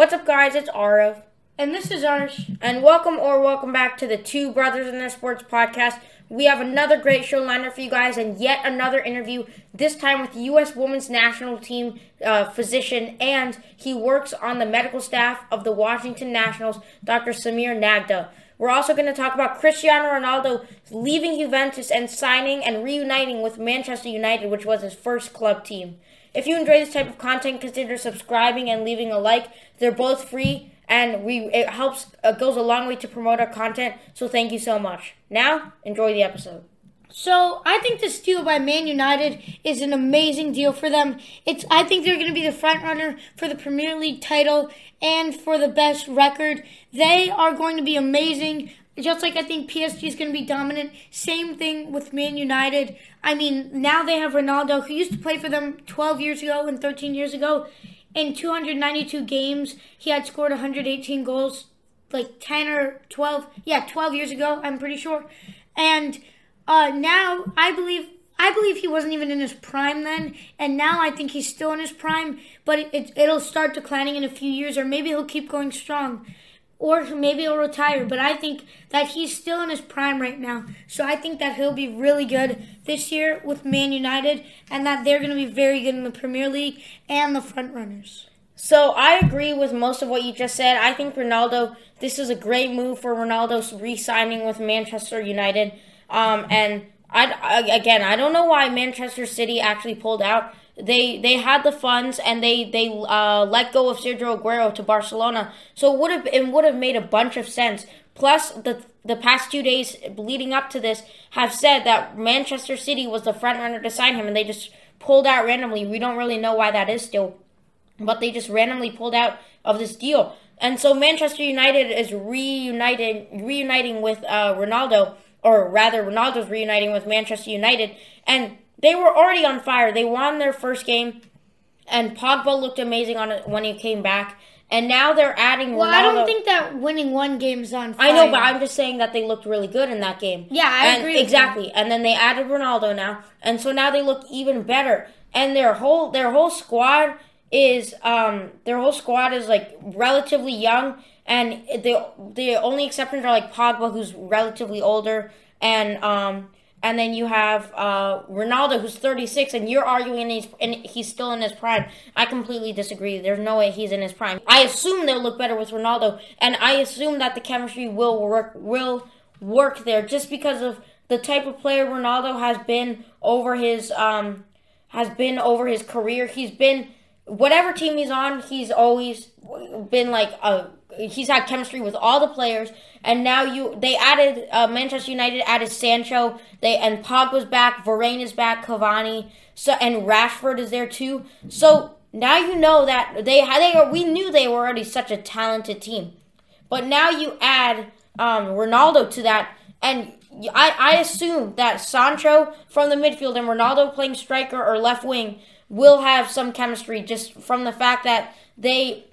What's up, guys? It's Arav. And this is Arsh. And welcome or welcome back to the Two Brothers in Their Sports podcast. We have another great show lined for you guys and yet another interview, this time with U.S. Women's National Team uh, physician, and he works on the medical staff of the Washington Nationals, Dr. Samir Nagda. We're also going to talk about Cristiano Ronaldo leaving Juventus and signing and reuniting with Manchester United, which was his first club team. If you enjoy this type of content, consider subscribing and leaving a like. They're both free and we it helps it goes a long way to promote our content. So thank you so much. Now, enjoy the episode. So I think this deal by Man United is an amazing deal for them. It's I think they're going to be the front runner for the Premier League title and for the best record. They are going to be amazing. Just like I think PSG is going to be dominant. Same thing with Man United. I mean, now they have Ronaldo, who used to play for them 12 years ago and 13 years ago. In 292 games, he had scored 118 goals, like 10 or 12. Yeah, 12 years ago, I'm pretty sure. And uh, now, I believe I believe he wasn't even in his prime then, and now I think he's still in his prime, but it, it, will start declining in a few years, or maybe he'll keep going strong or maybe he'll retire. But I think that he's still in his prime right now. So I think that he'll be really good this year with Man United and that they're going to be very good in the Premier League and the front runners. So I agree with most of what you just said. I think Ronaldo, this is a great move for Ronaldo's re-signing with Manchester United. Um, and I, again, I don't know why Manchester City actually pulled out they they had the funds and they they uh, let go of Sergio Aguero to Barcelona. So it would have it would have made a bunch of sense. Plus the the past two days leading up to this have said that Manchester City was the front runner to sign him, and they just pulled out randomly. We don't really know why that is still, but they just randomly pulled out of this deal. And so Manchester United is reuniting reuniting with uh, Ronaldo, or rather, Ronaldo's reuniting with Manchester United, and they were already on fire. They won their first game, and Pogba looked amazing on it when he came back. And now they're adding. Well, Ronaldo. I don't think that winning one game is on. Fire. I know, but I'm just saying that they looked really good in that game. Yeah, I and agree. exactly. You. And then they added Ronaldo now, and so now they look even better. And their whole their whole squad is um their whole squad is like relatively young, and the the only exceptions are like Pogba, who's relatively older, and um and then you have uh, Ronaldo, who's 36, and you're arguing he's and he's still in his prime. I completely disagree. There's no way he's in his prime. I assume they'll look better with Ronaldo, and I assume that the chemistry will work will work there just because of the type of player Ronaldo has been over his um has been over his career. He's been whatever team he's on, he's always been like a he's had chemistry with all the players, and now you they added uh, Manchester United added Sancho, they and Pogba's back, Varane is back, Cavani, so and Rashford is there too. So now you know that they they we knew they were already such a talented team, but now you add um, Ronaldo to that, and I I assume that Sancho from the midfield and Ronaldo playing striker or left wing will have some chemistry just from the fact that they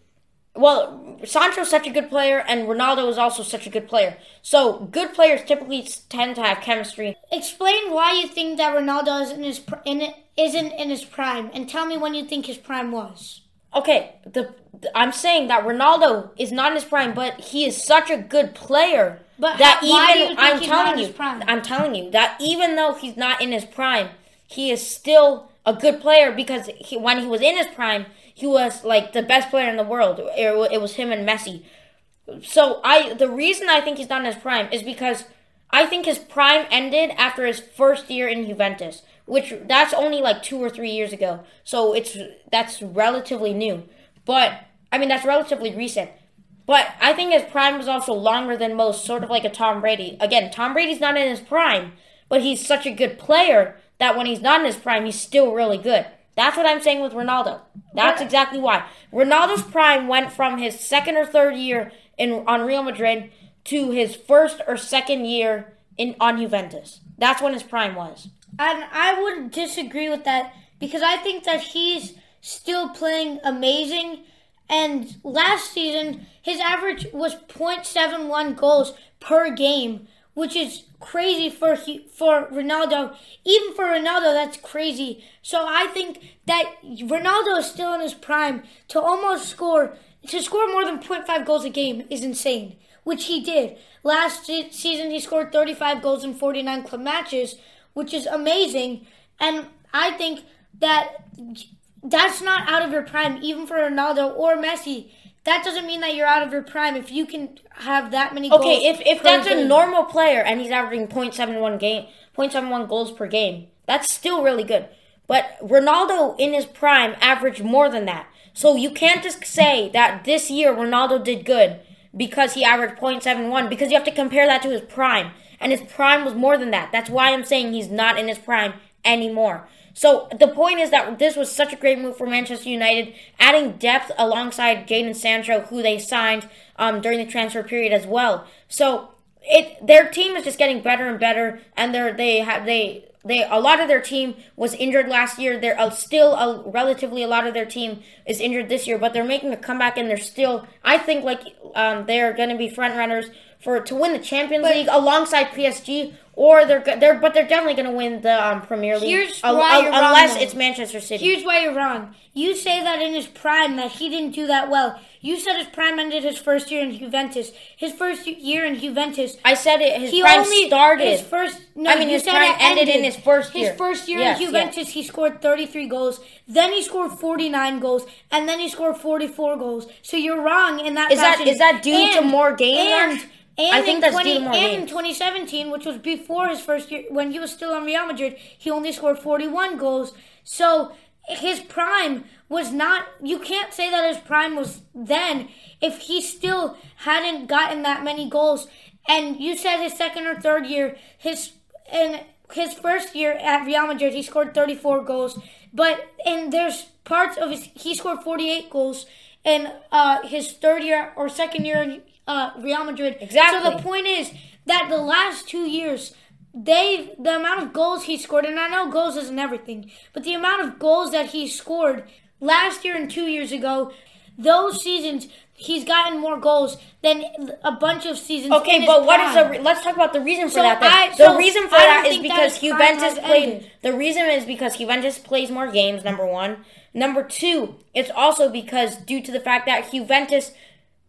well, Sancho's such a good player, and Ronaldo is also such a good player. So, good players typically tend to have chemistry. Explain why you think that Ronaldo is in his in isn't in his prime, and tell me when you think his prime was. Okay, the I'm saying that Ronaldo is not in his prime, but he is such a good player but that even I'm telling you, I'm telling you that even though he's not in his prime, he is still a good player because he, when he was in his prime, he was like the best player in the world. It, it was him and Messi. So I the reason I think he's not in his prime is because I think his prime ended after his first year in Juventus, which that's only like 2 or 3 years ago. So it's that's relatively new. But I mean that's relatively recent. But I think his prime was also longer than most, sort of like a Tom Brady. Again, Tom Brady's not in his prime, but he's such a good player that when he's not in his prime, he's still really good. That's what I'm saying with Ronaldo. That's exactly why. Ronaldo's prime went from his second or third year in on Real Madrid to his first or second year in on Juventus. That's when his prime was. And I would disagree with that because I think that he's still playing amazing. And last season, his average was 0.71 goals per game, which is crazy for for Ronaldo. Even for Ronaldo, that's crazy. So I think that Ronaldo is still in his prime to almost score to score more than 0.5 goals a game is insane, which he did. Last season, he scored 35 goals in 49 club matches, which is amazing. And I think that that's not out of your prime, even for Ronaldo or Messi. That doesn't mean that you're out of your prime if you can have that many. Goals. Okay, if if that's game. a normal player and he's averaging 0.71 game, 0.71 goals per game, that's still really good. But Ronaldo in his prime averaged more than that. So you can't just say that this year Ronaldo did good because he averaged 0.71 because you have to compare that to his prime. And his prime was more than that. That's why I'm saying he's not in his prime anymore. So the point is that this was such a great move for Manchester United, adding depth alongside Jadon Sancho, who they signed um, during the transfer period as well. So it their team is just getting better and better, and they're they have they they a lot of their team was injured last year. They're uh, still a, relatively a lot of their team is injured this year, but they're making a comeback and they're still. I think like um, they're going to be front runners for to win the Champions but, League alongside PSG or they're they're but they're definitely going to win the um, Premier League. Here's why you're unless wrong, it's Manchester City. Here's why you're wrong. You say that in his prime that he didn't do that well. You said his prime ended his first year in Juventus. His first year in Juventus. I said it. His he prime only, started. His first. No, I mean, his prime ended, ended, in his first year. His first year yes, in Juventus, yes. he scored 33 goals. Then he scored 49 goals, and then he scored 44 goals. So you're wrong in that. Is fashion. that is that due and, to more games? And and I think that's 20, and in 2017, which was before his first year, when he was still on Real Madrid, he only scored 41 goals. So his prime was not. You can't say that his prime was then if he still hadn't gotten that many goals. And you said his second or third year, his and his first year at Real Madrid, he scored 34 goals. But and there's parts of his he scored 48 goals in uh, his third year or second year uh, Real Madrid. Exactly. So the point is that the last two years, they the amount of goals he scored, and I know goals isn't everything, but the amount of goals that he scored last year and two years ago, those seasons he's gotten more goals than a bunch of seasons. Okay, but what is the? Re- let's talk about the reason for so that. I, the so reason for that is because Juventus played. Ended. The reason is because Juventus plays more games. Number one. Number two, it's also because due to the fact that Juventus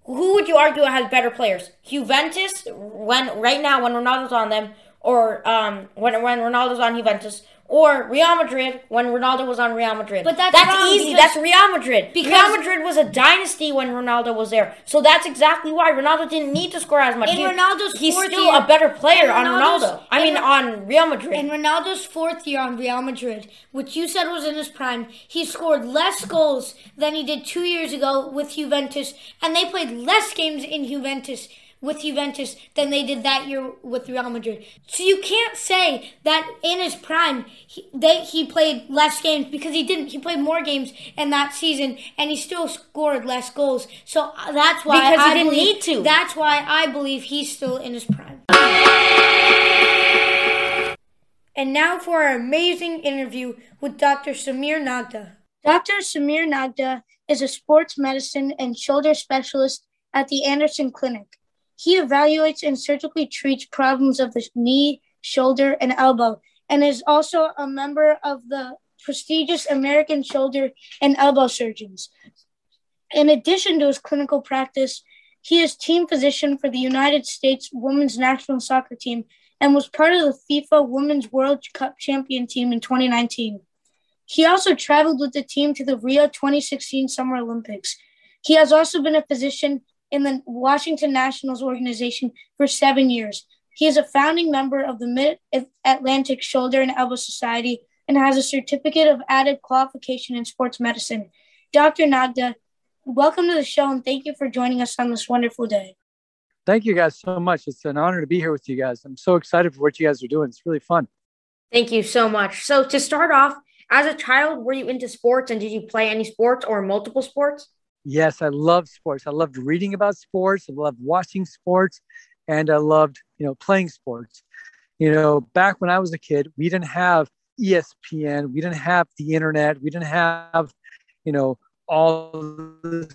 who would you argue has better players? Juventus when right now when Ronaldo's on them, or um, when when Ronaldo's on Juventus, or Real Madrid when Ronaldo was on Real Madrid. But that's, that's easy. That's Real Madrid. Because Real Madrid was a dynasty when Ronaldo was there. So that's exactly why Ronaldo didn't need to score as much. In he, Ronaldo's he's still year, a better player on Ronaldo. I mean, on Real Madrid. In Ronaldo's fourth year on Real Madrid, which you said was in his prime, he scored less goals than he did two years ago with Juventus, and they played less games in Juventus with Juventus than they did that year with Real Madrid. So you can't say that in his prime he, they, he played less games because he didn't. He played more games in that season and he still scored less goals. So uh, that's why because I he didn't believe, need to. That's why I believe he's still in his prime. And now for our amazing interview with Dr. Samir Nagda. Dr. Samir Nagda is a sports medicine and shoulder specialist at the Anderson Clinic. He evaluates and surgically treats problems of the knee, shoulder, and elbow, and is also a member of the prestigious American Shoulder and Elbow Surgeons. In addition to his clinical practice, he is team physician for the United States women's national soccer team and was part of the FIFA Women's World Cup champion team in 2019. He also traveled with the team to the Rio 2016 Summer Olympics. He has also been a physician in the Washington Nationals organization for seven years. He is a founding member of the Mid Atlantic Shoulder and Elbow Society and has a certificate of added qualification in sports medicine. Dr. Nagda, welcome to the show and thank you for joining us on this wonderful day. Thank you guys so much. It's an honor to be here with you guys. I'm so excited for what you guys are doing. It's really fun. Thank you so much. So, to start off, as a child, were you into sports and did you play any sports or multiple sports? Yes, I love sports. I loved reading about sports. I loved watching sports, and I loved you know playing sports. You know, back when I was a kid, we didn't have ESPN, we didn't have the internet, we didn't have you know all the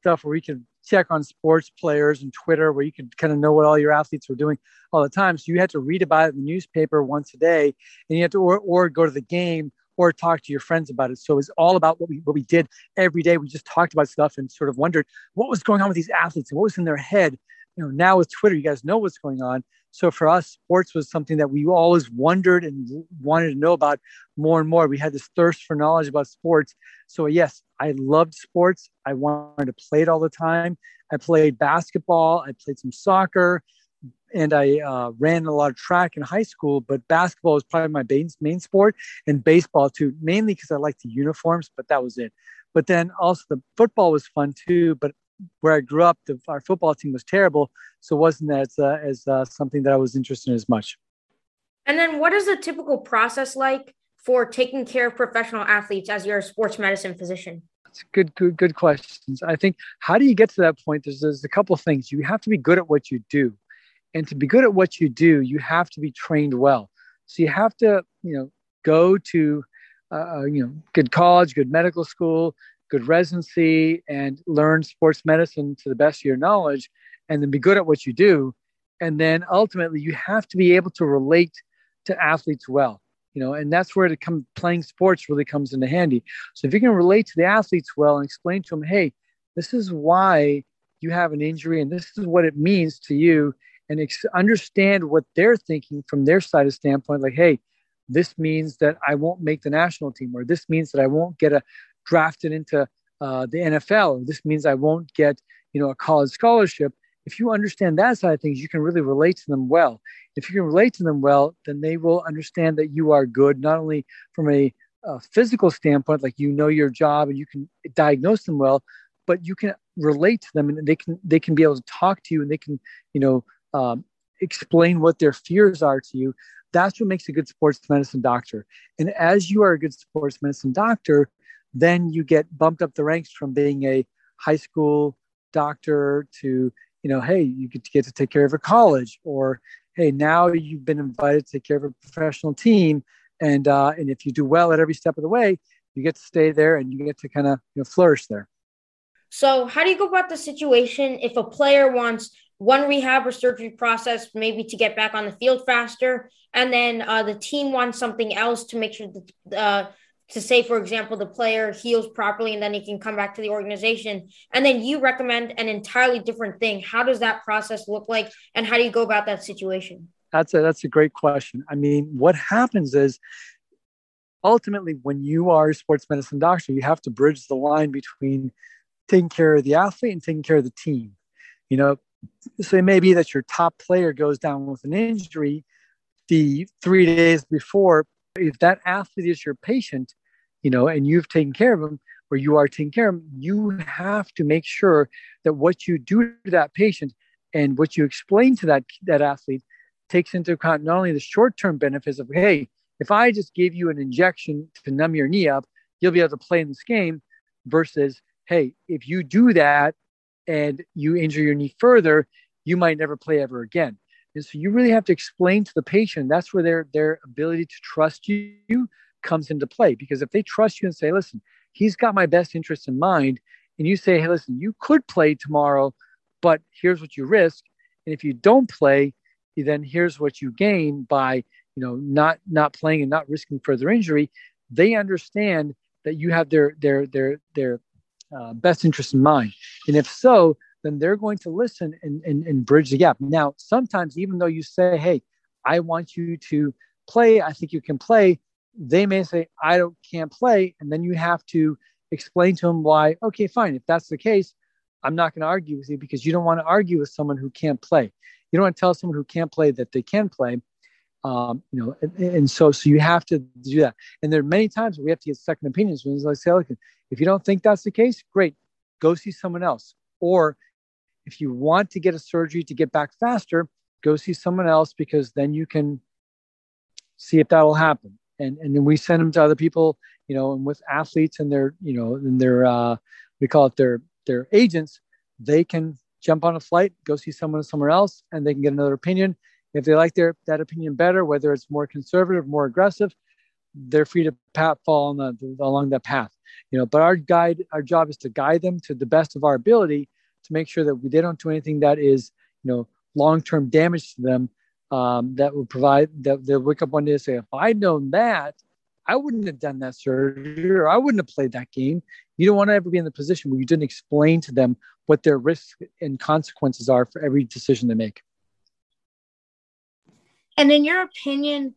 stuff where you could check on sports players and Twitter, where you could kind of know what all your athletes were doing all the time. So you had to read about it in the newspaper once a day, and you had to or, or go to the game or talk to your friends about it. So it's all about what we what we did every day. We just talked about stuff and sort of wondered what was going on with these athletes and what was in their head. You know, now with Twitter, you guys know what's going on. So for us, sports was something that we always wondered and wanted to know about more and more. We had this thirst for knowledge about sports. So yes, I loved sports. I wanted to play it all the time. I played basketball. I played some soccer and I uh, ran a lot of track in high school, but basketball was probably my main, main sport and baseball too, mainly because I liked the uniforms, but that was it. But then also the football was fun too, but where I grew up, the, our football team was terrible. So it wasn't as, uh, as uh, something that I was interested in as much. And then what is the typical process like for taking care of professional athletes as your sports medicine physician? good, good, good questions. I think how do you get to that point? There's, there's a couple of things. You have to be good at what you do and to be good at what you do you have to be trained well. So you have to you know go to uh, uh, you know good college good medical school good residency and learn sports medicine to the best of your knowledge and then be good at what you do. And then ultimately you have to be able to relate to athletes well you know and that's where the come playing sports really comes into handy. So if you can relate to the athletes well and explain to them hey this is why you have an injury and this is what it means to you and ex- understand what they're thinking from their side of standpoint like hey this means that i won't make the national team or this means that i won't get a drafted into uh, the nfl or this means i won't get you know a college scholarship. If you understand that side of things you can really relate to them well. If you can relate to them well then they will understand that you are good not only from a, a physical standpoint like you know your job and you can diagnose them well but you can relate to them and they can they can be able to talk to you and they can you know um, explain what their fears are to you. That's what makes a good sports medicine doctor. And as you are a good sports medicine doctor, then you get bumped up the ranks from being a high school doctor to, you know, hey, you get to get to take care of a college, or hey, now you've been invited to take care of a professional team, and uh, and if you do well at every step of the way, you get to stay there and you get to kind of you know flourish there. So, how do you go about the situation if a player wants one rehab or surgery process, maybe to get back on the field faster, and then uh, the team wants something else to make sure that uh, to say, for example, the player heals properly and then he can come back to the organization, and then you recommend an entirely different thing. How does that process look like, and how do you go about that situation? That's a that's a great question. I mean, what happens is ultimately when you are a sports medicine doctor, you have to bridge the line between taking care of the athlete and taking care of the team. You know, so it may be that your top player goes down with an injury the three days before. If that athlete is your patient, you know, and you've taken care of him, or you are taking care of him, you have to make sure that what you do to that patient and what you explain to that that athlete takes into account not only the short-term benefits of hey, if I just gave you an injection to numb your knee up, you'll be able to play in this game, versus hey, if you do that and you injure your knee further, you might never play ever again. And so you really have to explain to the patient that's where their their ability to trust you comes into play. Because if they trust you and say, listen, he's got my best interest in mind, and you say, hey, listen, you could play tomorrow, but here's what you risk. And if you don't play, then here's what you gain by you know not not playing and not risking further injury. They understand that you have their their their their uh, best interest in mind. And if so, then they're going to listen and, and, and bridge the gap. Now, sometimes, even though you say, hey, I want you to play, I think you can play, they may say, I don't can't play. And then you have to explain to them why, okay, fine. If that's the case, I'm not going to argue with you because you don't want to argue with someone who can't play. You don't want to tell someone who can't play that they can play. Um, you know, and, and, so so you have to do that. And there are many times we have to get second opinions. When I say, look, if you don't think that's the case, great, go see someone else. Or if you want to get a surgery to get back faster, go see someone else because then you can see if that will happen. And and then we send them to other people, you know, and with athletes and their, you know, and their uh, we call it their their agents, they can jump on a flight, go see someone somewhere else, and they can get another opinion. If they like their that opinion better, whether it's more conservative, more aggressive, they're free to pat, fall on the, along that path you know but our guide our job is to guide them to the best of our ability to make sure that we, they don't do anything that is you know long-term damage to them um, that would provide that they'll wake up one day and say if i'd known that I wouldn't have done that surgery or I wouldn't have played that game. You don't want to ever be in the position where you didn't explain to them what their risks and consequences are for every decision they make. And in your opinion,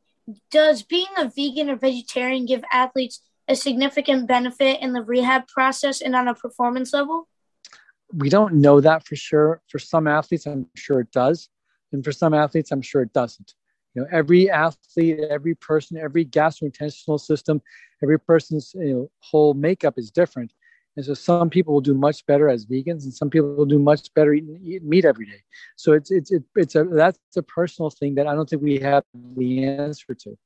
does being a vegan or vegetarian give athletes a significant benefit in the rehab process and on a performance level? We don't know that for sure. For some athletes, I'm sure it does. And for some athletes, I'm sure it doesn't. You know, every athlete, every person, every gastrointestinal system, every person's you know, whole makeup is different. And so some people will do much better as vegans, and some people will do much better eating, eating meat every day. So it's it's it, it's a that's a personal thing that I don't think we have the answer to.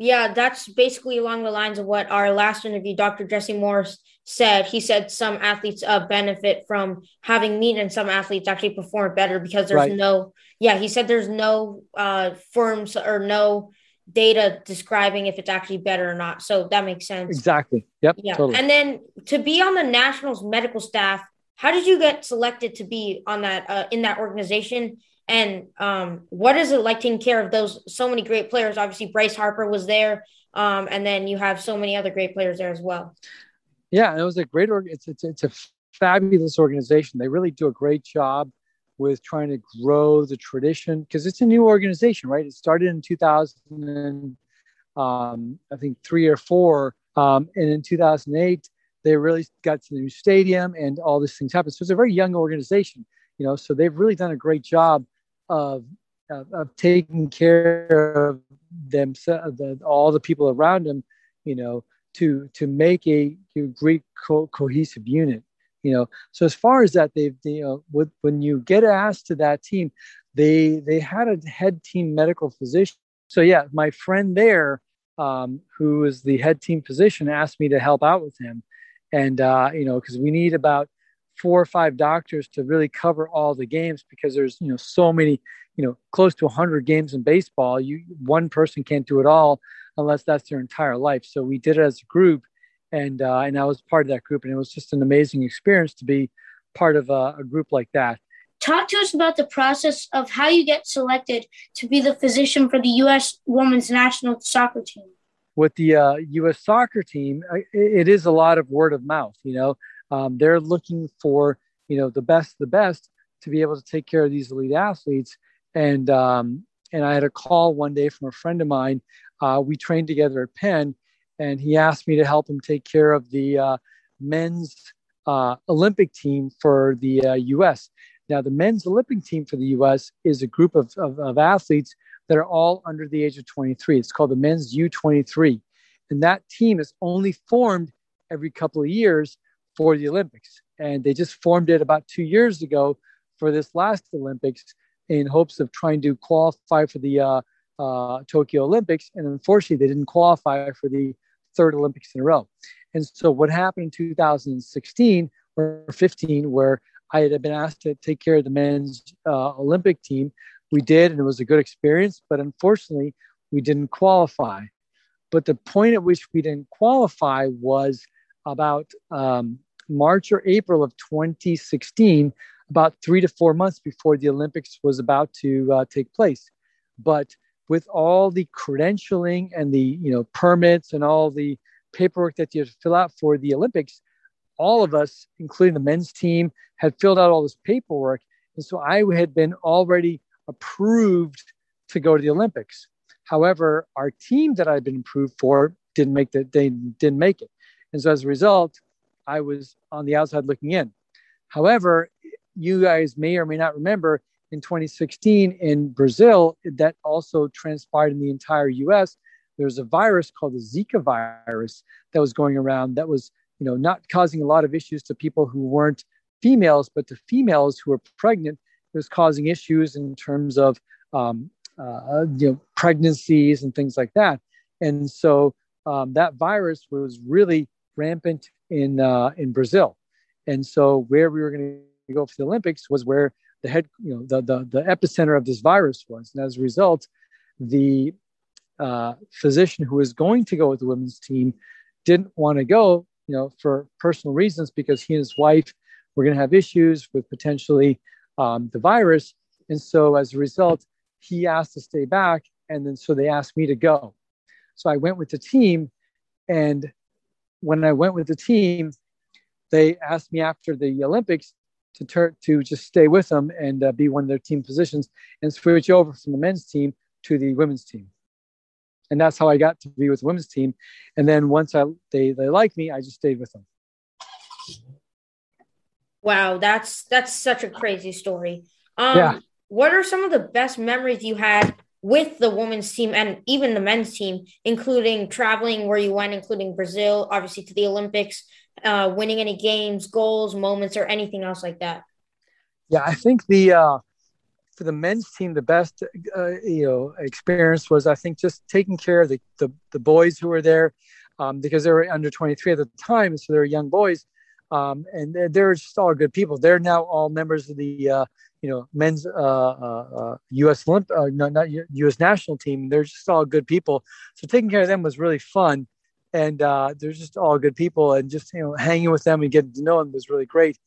Yeah, that's basically along the lines of what our last interview, Dr. Jesse Morris said. He said some athletes uh, benefit from having meat, and some athletes actually perform better because there's right. no. Yeah, he said there's no uh, firms or no data describing if it's actually better or not. So that makes sense. Exactly. Yep. Yeah. Totally. And then to be on the Nationals medical staff, how did you get selected to be on that uh, in that organization? And um, what is it like taking care of those so many great players? Obviously, Bryce Harper was there, um, and then you have so many other great players there as well. Yeah, it was a great. Org- it's, it's it's a fabulous organization. They really do a great job with trying to grow the tradition because it's a new organization, right? It started in 2000, and, um, I think three or four, um, and in 2008 they really got to the new stadium and all these things happened. So it's a very young organization, you know. So they've really done a great job of of, of taking care of them, the, all the people around them, you know, to to make a, a great co- cohesive unit you know. So as far as that they've you know with, when you get asked to that team they they had a head team medical physician. So yeah my friend there um, who is the head team physician asked me to help out with him. And uh, you know because we need about four or five doctors to really cover all the games because there's you know so many you know close to 100 games in baseball you one person can't do it all unless that's their entire life so we did it as a group and uh, and I was part of that group, and it was just an amazing experience to be part of a, a group like that. Talk to us about the process of how you get selected to be the physician for the U.S. Women's National Soccer Team. With the uh, U.S. Soccer Team, it is a lot of word of mouth. You know, um, they're looking for you know the best, the best to be able to take care of these elite athletes. And um, and I had a call one day from a friend of mine. Uh, we trained together at Penn, and he asked me to help him take care of the uh, men's uh, Olympic team for the uh, U.S. Now, the men's Olympic team for the U.S. is a group of, of, of, athletes that are all under the age of 23. It's called the men's U23. And that team is only formed every couple of years for the Olympics. And they just formed it about two years ago for this last Olympics in hopes of trying to qualify for the uh, uh, Tokyo Olympics. And unfortunately, they didn't qualify for the third Olympics in a row. And so what happened in 2016 or 15, where I had been asked to take care of the men's uh, Olympic team, we did, and it was a good experience. But unfortunately, we didn't qualify. But the point at which we didn't qualify was about um, March or April of 2016, about three to four months before the Olympics was about to uh, take place. But with all the credentialing and the you know permits and all the paperwork that you have to fill out for the Olympics, all of us, including the men's team, had filled out all this paperwork, and so I had been already approved to go to the Olympics. However, our team that I'd been approved for didn't make the they didn't make it, and so as a result, I was on the outside looking in. However, you guys may or may not remember in 2016 in Brazil that also transpired in the entire US. There's a virus called the Zika virus that was going around that was, you know, not causing a lot of issues to people who weren't females, but to females who were pregnant, it was causing issues in terms of, um, uh, you know, pregnancies and things like that. And so um, that virus was really rampant in uh, in Brazil. And so where we were going to go for the Olympics was where the head, you know, the, the, the epicenter of this virus was. And as a result, the uh, physician who was going to go with the women's team didn't want to go, you know, for personal reasons because he and his wife were going to have issues with potentially um, the virus. And so as a result, he asked to stay back. And then so they asked me to go. So I went with the team, and when I went with the team, they asked me after the Olympics to turn to just stay with them and uh, be one of their team positions and switch over from the men's team to the women's team. And that's how I got to be with the women's team. And then once I they they liked me, I just stayed with them. Wow, that's that's such a crazy story. Um, yeah. What are some of the best memories you had with the women's team and even the men's team, including traveling where you went, including Brazil, obviously to the Olympics, uh, winning any games, goals, moments, or anything else like that? Yeah, I think the uh, for the men's team, the best uh, you know experience was I think just taking care of the the, the boys who were there um, because they were under 23 at the time, so they were young boys. Um, and they're, they're, just all good people. They're now all members of the uh, you know men's uh, uh, U.S. Uh, Olymp- uh, no, not U.S. national team. They're just all good people. So taking care of them was really fun, and uh, they're just all good people. And just you know hanging with them and getting to know them was really great.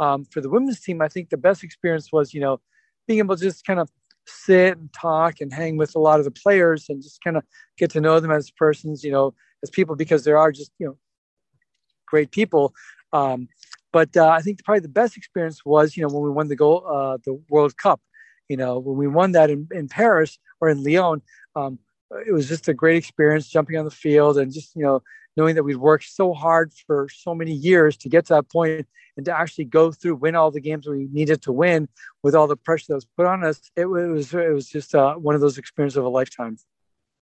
Um, for the women's team, I think the best experience was you know being able to just kind of sit and talk and hang with a lot of the players and just kind of get to know them as persons, you know, as people because there are just you know great people. Um, but uh, I think probably the best experience was, you know, when we won the goal, uh, the World Cup. You know, when we won that in, in Paris or in Lyon, um, it was just a great experience jumping on the field and just you know knowing that we'd worked so hard for so many years to get to that point and to actually go through win all the games we needed to win with all the pressure that was put on us. It, was it was just uh, one of those experiences of a lifetime.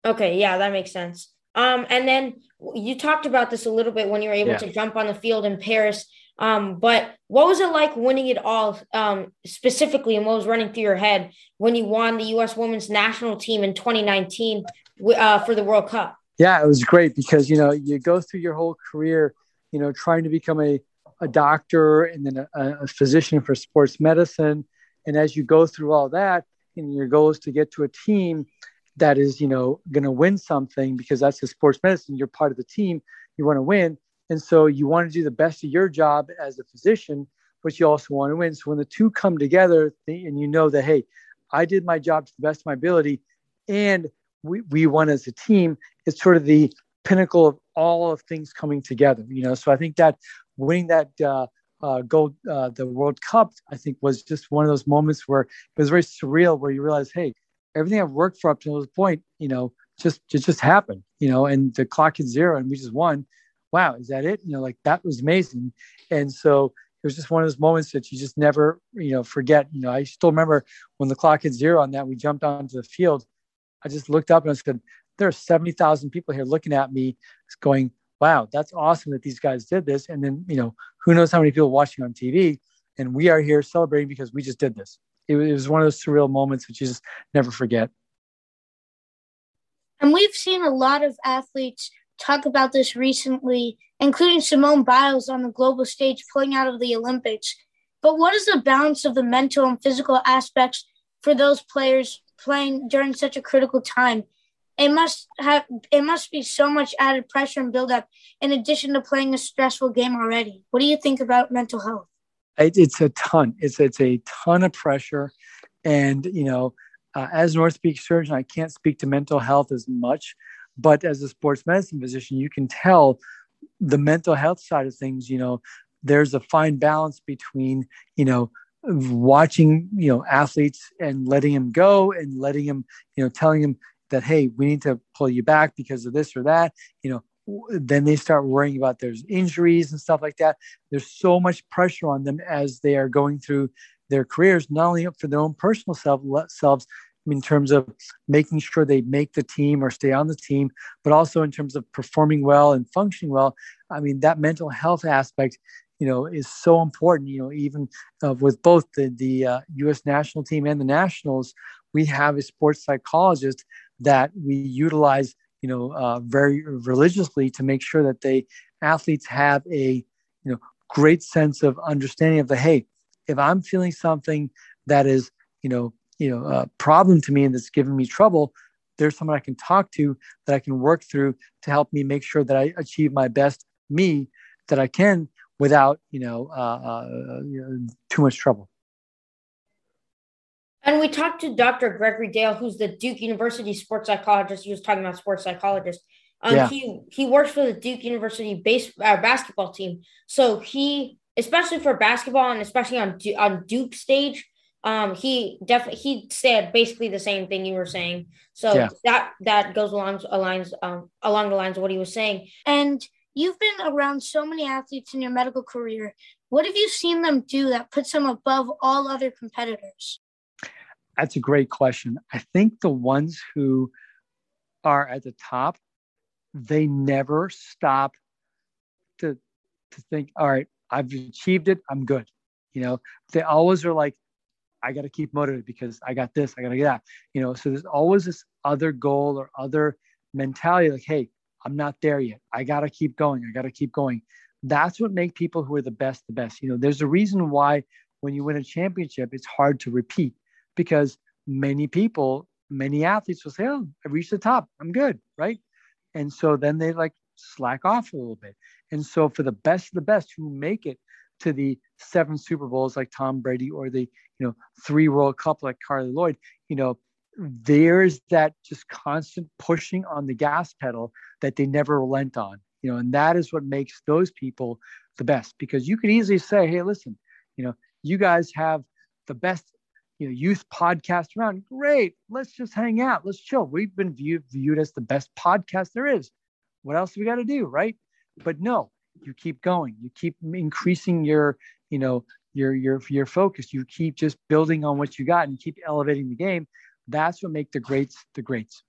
Okay, yeah, that makes sense. Um, and then you talked about this a little bit when you were able yeah. to jump on the field in Paris. Um, but what was it like winning it all um, specifically, and what was running through your head when you won the U.S. Women's National Team in 2019 uh, for the World Cup? Yeah, it was great because you know you go through your whole career, you know, trying to become a a doctor and then a, a physician for sports medicine, and as you go through all that, and your goal is to get to a team that is, you know, going to win something because that's the sports medicine. You're part of the team. You want to win. And so you want to do the best of your job as a physician, but you also want to win. So when the two come together and you know that, hey, I did my job to the best of my ability and we, we won as a team, it's sort of the pinnacle of all of things coming together, you know? So I think that winning that, uh, uh, gold, uh, the World Cup, I think was just one of those moments where it was very surreal, where you realize, hey, everything I've worked for up to this point, you know, just just just happened, you know, and the clock is zero and we just won. Wow, is that it? You know, like that was amazing. And so it was just one of those moments that you just never, you know, forget. You know, I still remember when the clock hit zero on that, we jumped onto the field. I just looked up and I said, there are 70,000 people here looking at me going, wow, that's awesome that these guys did this. And then, you know, who knows how many people watching on TV. And we are here celebrating because we just did this it, it was one of those surreal moments that you just never forget. And we've seen a lot of athletes talk about this recently, including Simone Biles on the global stage pulling out of the Olympics. But what is the balance of the mental and physical aspects for those players playing during such a critical time? It must have it must be so much added pressure and buildup in addition to playing a stressful game already. What do you think about mental health? it, it's a ton. It's it's a ton of pressure, and you know, uh, as an orthopedic surgeon, I can't speak to mental health as much, but as a sports medicine physician, you can tell the mental health side of things. You know, there's a fine balance between you know watching you know athletes and letting them go and letting them you know telling them that hey we need to pull you back because of this or that you know then they start worrying about there's injuries and stuff like that. There's so much pressure on them as they are going through their careers, not only for their own personal self, selves in terms of making sure they make the team or stay on the team, but also in terms of performing well and functioning well. I mean, that mental health aspect, you know, is so important. You know, even uh, with both the the uh, U.S. national team and the nationals, we have a sports psychologist that we utilize you know, uh, very religiously to make sure that they athletes have a, you know, great sense of understanding of the hey, if I'm feeling something that is, you know, you know, a problem to me and that's giving me trouble, there's someone I can talk to that I can work through to help me make sure that I achieve my best me that I can without, you know, uh, uh, you know too much trouble. And we talked to Dr. Gregory Dale, who's the Duke University sports psychologist. He was talking about sports psychologist. Um, yeah. he he works for the Duke University base uh, basketball team, so he especially for basketball and especially on on Duke stage, um, he definitely he said basically the same thing you were saying. So yeah. that that goes along aligns um, along the lines of what he was saying. And you've been around so many athletes in your medical career. What have you seen them do that puts them above all other competitors? That's a great question. I think the ones who are at the top, they never stop to to think, all right, I've achieved it, I'm good. You know, they always are like, I got to keep motivated because I got this, I got to get that. You know, so there's always this other goal or other mentality like, hey, I'm not there yet. I got to keep going. I got to keep going. That's what make people who are the best the best. You know, there's a reason why when you win a championship, it's hard to repeat because many people, many athletes will say, "Oh, I reached the top. I'm good." Right? And so then they like slack off a little bit. And so for the best of the best who make it to the seven Super Bowls like Tom Brady or the you know three World Cup like Carli Lloyd, you know there's that just constant pushing on the gas pedal that they never relent on. You know, and that is what makes those people the best because you could easily say, hey, listen, you know, you guys have the best you know youth podcast around. Great. Let's just hang out. Let's chill. We've been viewed viewed as the best podcast there is. What else do we got to do right? But no you keep going. You keep increasing your you know your your your focus. You keep just building on what you got and keep elevating the game. That's what make the greats the greats.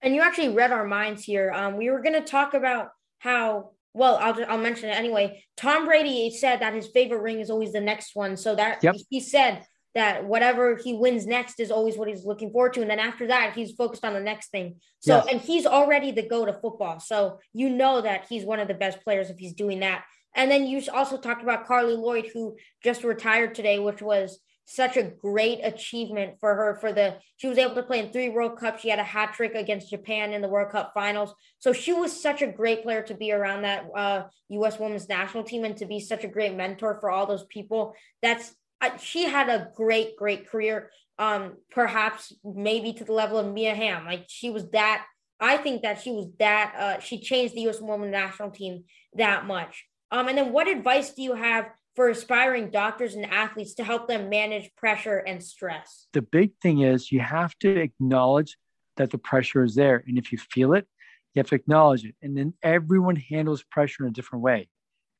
And you actually read our minds here. Um, we were going to talk about how well I'll, just, I'll mention it anyway. Tom brady said that his favorite ring is always the next one. So that yep. he said that whatever he wins next is always what he's looking forward to. And then after that, he's focused on the next thing. So, yes. and he's already the go to football. So, you know that he's one of the best players if he's doing that. And then you also talked about Carli Lloyd, who just retired today, which was such a great achievement for her. For the she was able to play in three World Cups. She had a hat trick against Japan in the World Cup finals. So she was such a great player to be around that uh, U.S. Women's National Team and to be such a great mentor for all those people. That's she had a great, great career. Um, perhaps maybe to the level of Mia Hamm. Like she was that. I think that she was that. Uh, she changed the U.S. Women's National Team that much. Um, and then what advice do you have for aspiring doctors and athletes to help them manage pressure and stress? The big thing is you have to acknowledge that the pressure is there, and if you feel it, you have to acknowledge it. And then everyone handles pressure in a different way.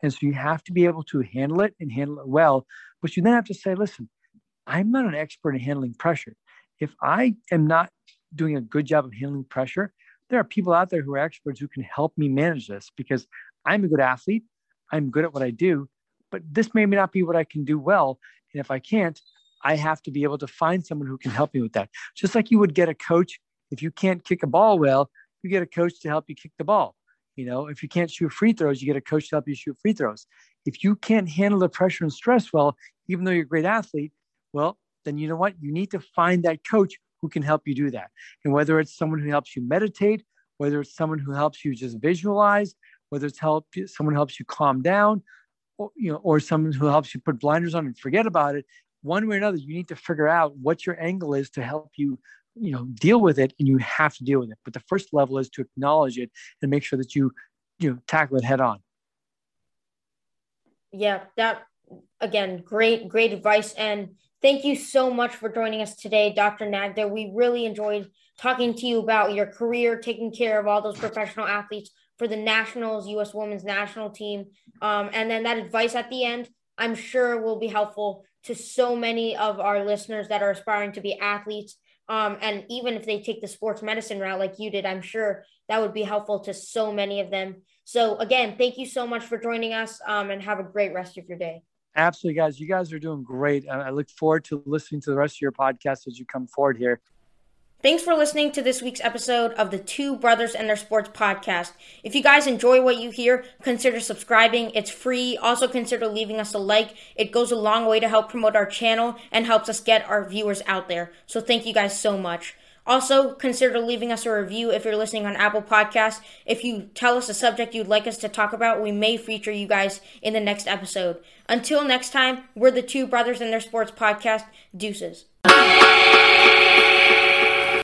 And so you have to be able to handle it and handle it well. But you then have to say, listen, I'm not an expert in handling pressure. If I am not doing a good job of handling pressure, there are people out there who are experts who can help me manage this because I'm a good athlete. I'm good at what I do, but this may not be what I can do well. And if I can't, I have to be able to find someone who can help me with that. Just like you would get a coach, if you can't kick a ball well, you get a coach to help you kick the ball. You know, if you can't shoot free throws, you get a coach to help you shoot free throws. If you can't handle the pressure and stress well, even though you're a great athlete, well, then you know what? You need to find that coach who can help you do that. And whether it's someone who helps you meditate, whether it's someone who helps you just visualize, whether it's help someone who helps you calm down, or you know, or someone who helps you put blinders on and forget about it. One way or another, you need to figure out what your angle is to help you you know deal with it and you have to deal with it. But the first level is to acknowledge it and make sure that you you know tackle it head on. Yeah that again great great advice. And thank you so much for joining us today dr nagda. We really enjoyed talking to you about your career taking care of all those professional athletes for the nationals us women's national team. Um, and then that advice at the end i'm sure will be helpful to so many of our listeners that are aspiring to be athletes um, and even if they take the sports medicine route like you did, I'm sure that would be helpful to so many of them. So again, thank you so much for joining us um, and have a great rest of your day. Absolutely, guys. You guys are doing great. I look forward to listening to the rest of your podcast as you come forward here. Thanks for listening to this week's episode of the Two Brothers and Their Sports podcast. If you guys enjoy what you hear, consider subscribing. It's free. Also, consider leaving us a like. It goes a long way to help promote our channel and helps us get our viewers out there. So, thank you guys so much. Also, consider leaving us a review if you're listening on Apple Podcasts. If you tell us a subject you'd like us to talk about, we may feature you guys in the next episode. Until next time, we're the Two Brothers and Their Sports podcast. Deuces.